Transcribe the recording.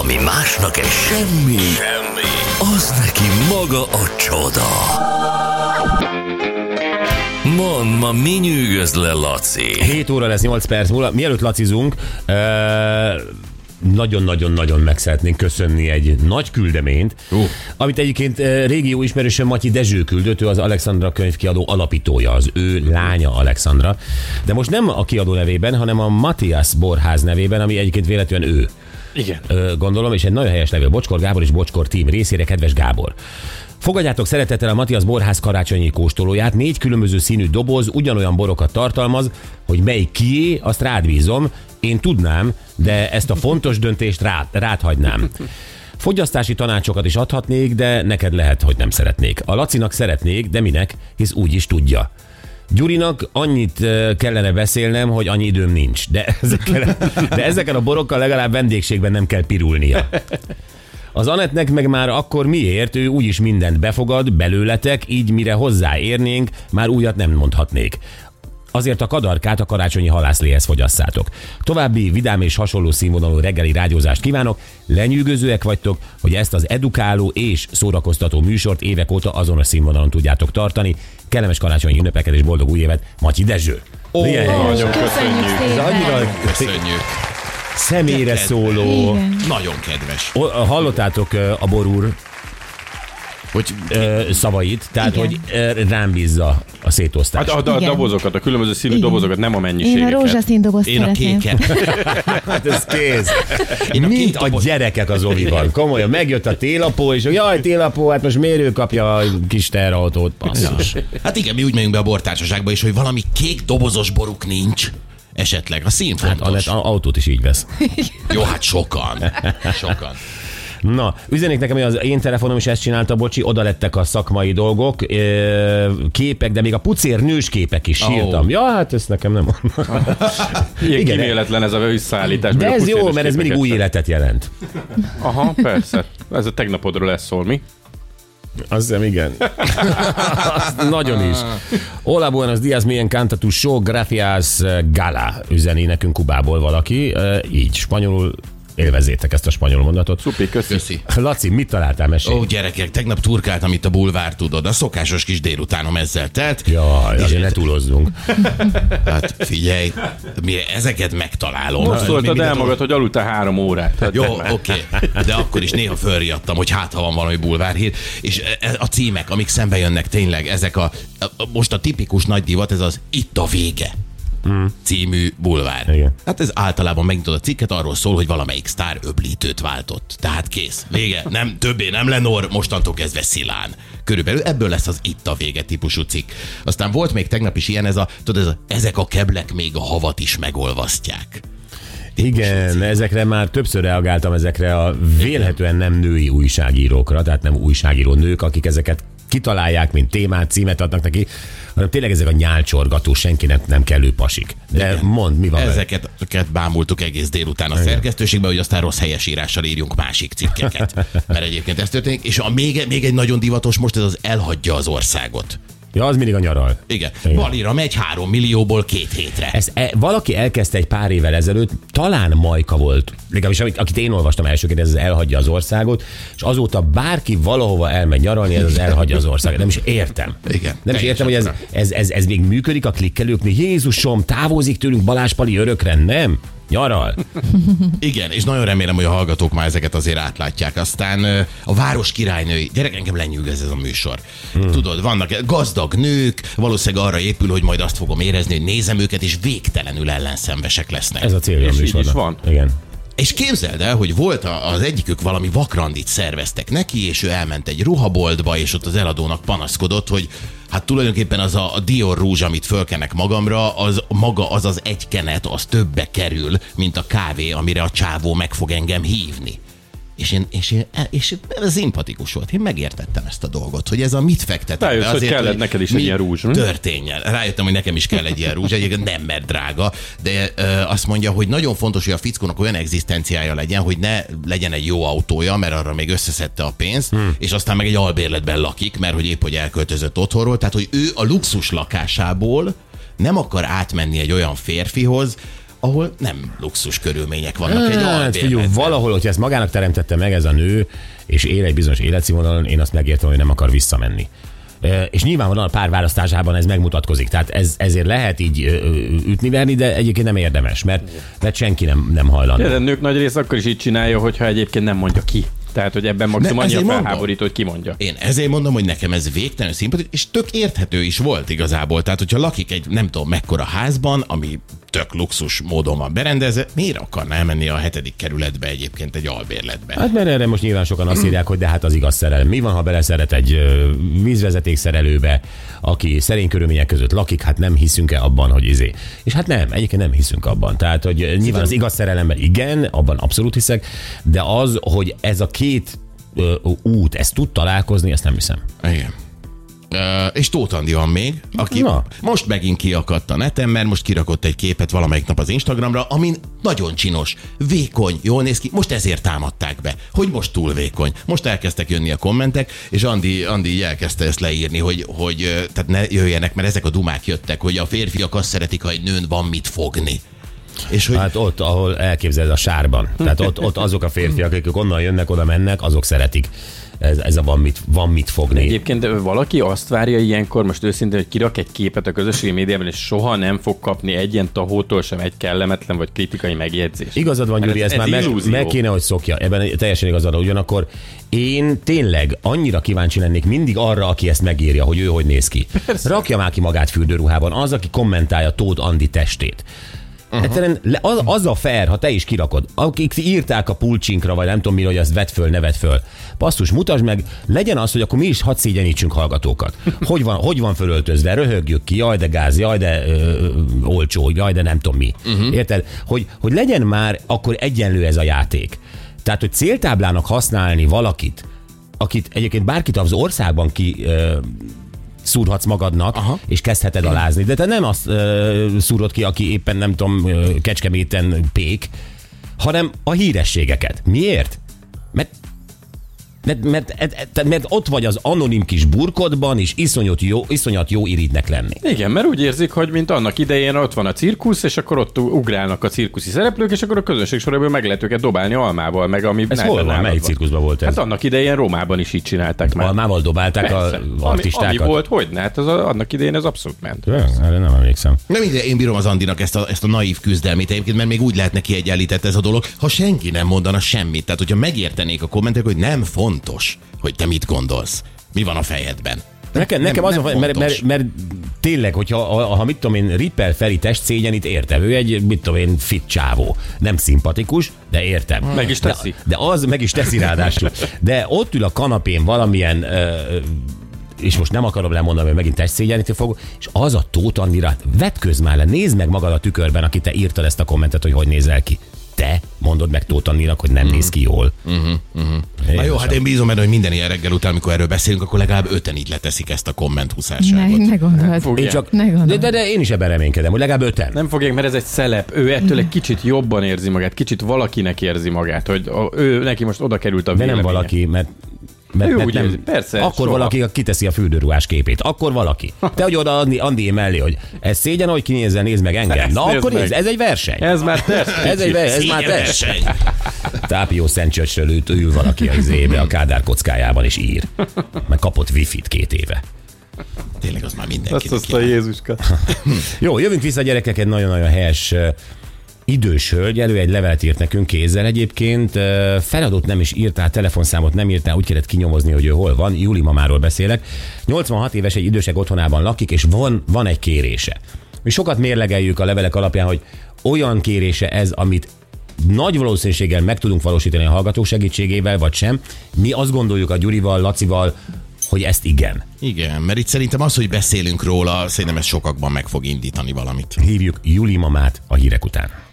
Ami másnak egy semmi, semmi, az neki maga a csoda. Mond, ma mi nyűgöz le, Laci? 7 óra lesz 8 perc múlva. Mielőtt lacizunk, ö, nagyon-nagyon-nagyon meg szeretnénk köszönni egy nagy küldeményt, uh. amit egyébként ö, régió ismerősen Matyi Dezső küldött, ő az Alexandra könyvkiadó alapítója, az ő lánya Alexandra. De most nem a kiadó nevében, hanem a Matthias Borház nevében, ami egyébként véletlenül ő. Igen. Gondolom, és egy nagyon helyes levél Bocskor Gábor és Bocskor tím részére, kedves Gábor. Fogadjátok szeretettel a Matthias Borház karácsonyi kóstolóját. Négy különböző színű doboz ugyanolyan borokat tartalmaz, hogy melyik kié, azt rád bízom. Én tudnám, de ezt a fontos döntést rád, rád hagynám. Fogyasztási tanácsokat is adhatnék, de neked lehet, hogy nem szeretnék. A Lacinak szeretnék, de minek, hisz úgy is tudja. Gyurinak annyit kellene beszélnem, hogy annyi időm nincs. De ezekkel, de ezekkel a borokkal legalább vendégségben nem kell pirulnia. Az Anetnek meg már akkor miért, ő úgyis mindent befogad belőletek, így mire hozzáérnénk, már újat nem mondhatnék. Azért a kadarkát a karácsonyi halászléhez fogyasszátok. További vidám és hasonló színvonalú reggeli rádiózást kívánok. Lenyűgözőek vagytok, hogy ezt az edukáló és szórakoztató műsort évek óta azonos színvonalon tudjátok tartani. Kellemes karácsonyi ünnepeket és boldog új évet, Matyi Dezső. Ó, jó. nagyon Köszönjük köszönjük. Ez annyira Köszönjük. Személyre Kedves. szóló. Igen. Nagyon kedves. O- Hallottátok a borúr Hogy ö, szavait, tehát Igen. hogy ö, rám bízza a szétosztást. Hát a, a, a dobozokat, a különböző színű Igen. dobozokat, nem a Én a rózsaszín dobozt én a szeretném. kéket. Hát ez kész. Én a Mint a doboz- gyerekek az oviban. Komolyan, megjött a télapó, és jaj, télapó, hát most miért ő kapja a kis terautót? Basszus. Hát igen, mi úgy megyünk be a bortársaságba is, hogy valami kék dobozos boruk nincs. Esetleg. A szín Hát fontos. Anett, a- autót is így vesz. Jó, hát sokan. Sokan. Na, üzenék nekem, hogy az én telefonom is ezt csinálta, bocsi, oda lettek a szakmai dolgok, képek, de még a pucér nős képek is sírtam. Ó. Ja, hát ezt nekem nem. Ilyen Igen, kíméletlen ez a visszaállítás. De ez jó, mert ez mindig új életet jelent. Aha, persze. Ez a tegnapodról lesz szól, mi? Azt hiszem, igen. Azt nagyon is. Hola, buenos días, mi encanta tu show, gracias, gala, üzeni nekünk Kubából valaki. Ö, Így, spanyolul élvezétek ezt a spanyol mondatot. Szupi, köszi. Köszi. Laci, mit találtál mesélni? Ó, gyerekek, tegnap turkáltam itt a bulvár, tudod. A szokásos kis délutánom ezzel telt. Jaj, azért ne túlozzunk. Hát figyelj, mire ezeket megtalálom. Most Mi- szóltad mi- el magad, hogy aludtál három órát. Hát Jó, oké, de akkor is néha fölriadtam, hogy hát ha van valami bulvárhír, és e- a címek, amik szembe jönnek tényleg, ezek a, a most a tipikus nagy divat, ez az Itt a vége című bulvár. Igen. Hát ez általában megnyitod a cikket, arról szól, hogy valamelyik sztár öblítőt váltott. Tehát kész. Vége. Nem, többé nem Lenor, mostantól kezdve Szilán. Körülbelül ebből lesz az itt a vége típusú cikk. Aztán volt még tegnap is ilyen, ez a, tudod, ez a, ezek a keblek még a havat is megolvasztják. Igen, ezekre már többször reagáltam, ezekre a vélhetően nem női újságírókra, tehát nem újságíró nők, akik ezeket kitalálják, mint témát, címet adnak neki, hanem tényleg ezek a nyálcsorgató, senkinek nem kellő pasik. De mondd, mi van? vele? Ezeket ezeket bámultuk egész délután a szerkesztőségbe, hogy aztán rossz helyesírással írjunk másik cikkeket. Mert egyébként ez történik. És a még, még egy nagyon divatos most ez az elhagyja az országot. Ja, az mindig a nyaral. Igen. Igen. Balira megy három millióból két hétre. Ez, e, valaki elkezdte egy pár évvel ezelőtt, talán Majka volt, legalábbis akit én olvastam elsőként, ez az elhagyja az országot, és azóta bárki valahova elmegy nyaralni, ez az elhagyja az országot. Nem is értem. Igen, Nem is értem, hogy ez, ez, ez, ez még működik a klikkelőknél. Jézusom, távozik tőlünk Balázs Pali örökre, nem? Nyaral. Igen, és nagyon remélem, hogy a hallgatók már ezeket azért átlátják. Aztán a város királynői, gyerek, engem lenyűgöz ez a műsor. Hmm. Tudod, vannak gazdag nők, valószínűleg arra épül, hogy majd azt fogom érezni, hogy nézem őket, és végtelenül ellenszenvesek lesznek. Ez a célja a műsornak. van. Igen. És képzeld el, hogy volt az egyikük valami vakrandit szerveztek neki, és ő elment egy ruhaboltba, és ott az eladónak panaszkodott, hogy hát tulajdonképpen az a Dior rúzs, amit fölkenek magamra, az maga az az egy kenet, az többe kerül, mint a kávé, amire a csávó meg fog engem hívni. És, én, és, én, és ez szimpatikus volt. Én megértettem ezt a dolgot, hogy ez a mit fektet. Rájössz, hogy kellett neked is egy ilyen rúzs? Történjen. Rájöttem, hogy nekem is kell egy ilyen rúzs. Egyébként nem, mert drága, de ö, azt mondja, hogy nagyon fontos, hogy a fickónak olyan egzisztenciája legyen, hogy ne legyen egy jó autója, mert arra még összeszedte a pénzt, hmm. és aztán meg egy albérletben lakik, mert hogy épp hogy elköltözött otthonról. Tehát, hogy ő a luxus lakásából nem akar átmenni egy olyan férfihoz, ahol nem luxus körülmények vannak egy Hát, figyelj, valahol, hogyha ezt magának teremtette meg ez a nő, és él egy bizonyos életszínvonalon, én azt megértem, hogy nem akar visszamenni. E, És nyilvánvalóan a párválasztásában ez megmutatkozik. Tehát ez, ezért lehet így ö, ütni-verni, de egyébként nem érdemes, mert, mert senki nem, nem hajlandó. De a nők nagy része akkor is így csinálja, hogyha egyébként nem mondja ki. Tehát, hogy ebben maximum Ne, annyi a ezért mondom. felháborító, hogy kimondja. Én ezért mondom, hogy nekem ez végtelenül szimpatikus, és tök érthető is volt igazából. Tehát, hogyha lakik egy nem tudom mekkora házban, ami tök luxus módon van berendezve, miért akarná elmenni a hetedik kerületbe egyébként egy albérletbe? Hát mert erre most nyilván sokan azt írják, hogy de hát az igaz szerelem. Mi van, ha beleszeret egy vízvezeték szerelőbe, aki szerény körülmények között lakik, hát nem hiszünk-e abban, hogy izé. És hát nem, egyébként nem hiszünk abban. Tehát, hogy nyilván az igaz szerelemben igen, abban abszolút hiszek, de az, hogy ez a két út, ez tud találkozni, ezt nem hiszem. Igen. Uh, és Tóth Andi van még, aki Na. Most megint kiakadt a neten, mert most kirakott egy képet valamelyik nap az Instagramra, amin nagyon csinos, vékony, jól néz ki, most ezért támadták be, hogy most túl vékony. Most elkezdtek jönni a kommentek, és Andi, Andi elkezdte ezt leírni, hogy, hogy tehát ne jöjjenek, mert ezek a dumák jöttek, hogy a férfiak azt szeretik, ha egy nőn van mit fogni. És hogy Hát ott, ahol elképzeled a sárban. Tehát ott, ott azok a férfiak, akik onnan jönnek, oda mennek, azok szeretik. Ez, ez a van mit, van mit fogni. Egyébként valaki azt várja ilyenkor, most őszintén, hogy kirak egy képet a közösségi médiában, és soha nem fog kapni egy ilyen tahótól sem egy kellemetlen vagy kritikai megjegyzést. Igazad van, Gyuri, Ez- ezt ez már meg, illúzió. meg kéne, hogy szokja. Ebben teljesen igazad van. Ugyanakkor én tényleg annyira kíváncsi lennék mindig arra, aki ezt megírja, hogy ő hogy néz ki. Persze. Rakja már ki magát fürdőruhában, az, aki kommentálja Tóth Andi testét. Uh-huh. Egyszerűen az, az a fair, ha te is kirakod. Akik írták a pulcsinkra, vagy nem tudom mi, hogy azt vedd föl, nevet föl. Basszus, mutasd meg, legyen az, hogy akkor mi is hadd szégyenítsünk hallgatókat. Hogy van, hogy van fölöltözve, röhögjük ki, jaj de gáz, jaj de ö, olcsó, jaj de nem tudom mi. Uh-huh. Érted? Hogy, hogy legyen már akkor egyenlő ez a játék. Tehát, hogy céltáblának használni valakit, akit egyébként bárkit az országban ki ö, szúrhatsz magadnak, Aha. és kezdheted alázni. De te nem azt ö, szúrod ki, aki éppen nem tudom, ö, kecskeméten pék, hanem a hírességeket. Miért? Mert mert, mert, mert, mert ott vagy az anonim kis burkodban, és iszonyat jó, iszonyat jó irigynek lenni. Igen, mert úgy érzik, hogy mint annak idején ott van a cirkusz, és akkor ott ugrálnak a cirkuszi szereplők, és akkor a közönség sorából meg lehet őket dobálni almával, meg ami Ez hol van? Melyik cirkuszban volt ez? Hát annak idején Rómában is így csinálták már. Almával dobálták Persze. a ami, artistákat? ami volt, hogy ne? Hát az a, annak idején ez abszolút ment. Ja, Erre nem emlékszem. Nem ide, én bírom az Andinak ezt a, ezt a naív küzdelmét egyébként, mert még úgy lehetne kiegyenlített ez a dolog, ha senki nem mondana semmit. Tehát, hogyha megértenék a kommentek, hogy nem fontos, hogy te mit gondolsz. Mi van a fejedben? Nekem, nekem az, nem a, mert, mert, mert, tényleg, hogyha ha, ha mit tudom én, Ripper Feri testszégyenít, értem. Ő egy, mit tudom én, fit csávó. Nem szimpatikus, de értem. Meg is teszi. De, de az meg is teszi ráadásul. De ott ül a kanapén valamilyen ö, ö, és most nem akarom lemondani, mert megint testszégyenítő fog, és az a Tóth Andira, vetközz már le, nézd meg magad a tükörben, aki te írtad ezt a kommentet, hogy hogy nézel ki. Te mondod meg Tóth Andinak, hogy nem néz ki jól. Na jó, hát én bízom benne, hogy minden ilyen reggel után, amikor erről beszélünk, akkor legalább öten így leteszik ezt a komment Ne, huszárságot. ne gondold. Fogják. Én csak, Ne gondold. de, de, de, én is ebben reménykedem, hogy legalább öten. Nem fogják, mert ez egy szelep. Ő ettől egy kicsit jobban érzi magát, kicsit valakinek érzi magát, hogy a, ő neki most oda került a De nem véleménye. valaki, mert mert, mert nem, érzi, persze, Akkor soha. valaki kiteszi a fürdőruhás képét. Akkor valaki. Te, hogy oda Andi, Andi mellé, hogy ez szégyen, hogy kinézzel, nézd meg engem. Ezt Na nézd akkor nézd, ez egy verseny. Ez már tesz. ez, egy, ez már. Szégyenverseny. Tápió Szentcsöcsről ült, ül valaki az ébe a Kádár kockájában és ír. Meg kapott wifi-t két éve. Tényleg az már mindenkinek. azt a Jézuska. Jó, jövünk vissza gyerekek, egy nagyon-nagyon helyes idős hölgy, elő egy levelet írt nekünk kézzel egyébként, ö, feladót nem is írtál, telefonszámot nem írtál, úgy kellett kinyomozni, hogy ő hol van, Júli mamáról beszélek. 86 éves egy idősek otthonában lakik, és van, van egy kérése. Mi sokat mérlegeljük a levelek alapján, hogy olyan kérése ez, amit nagy valószínűséggel meg tudunk valósítani a hallgatók segítségével, vagy sem. Mi azt gondoljuk a Gyurival, Lacival, hogy ezt igen. Igen, mert itt szerintem az, hogy beszélünk róla, szerintem ez sokakban meg fog indítani valamit. Hívjuk Júli mamát a hírek után.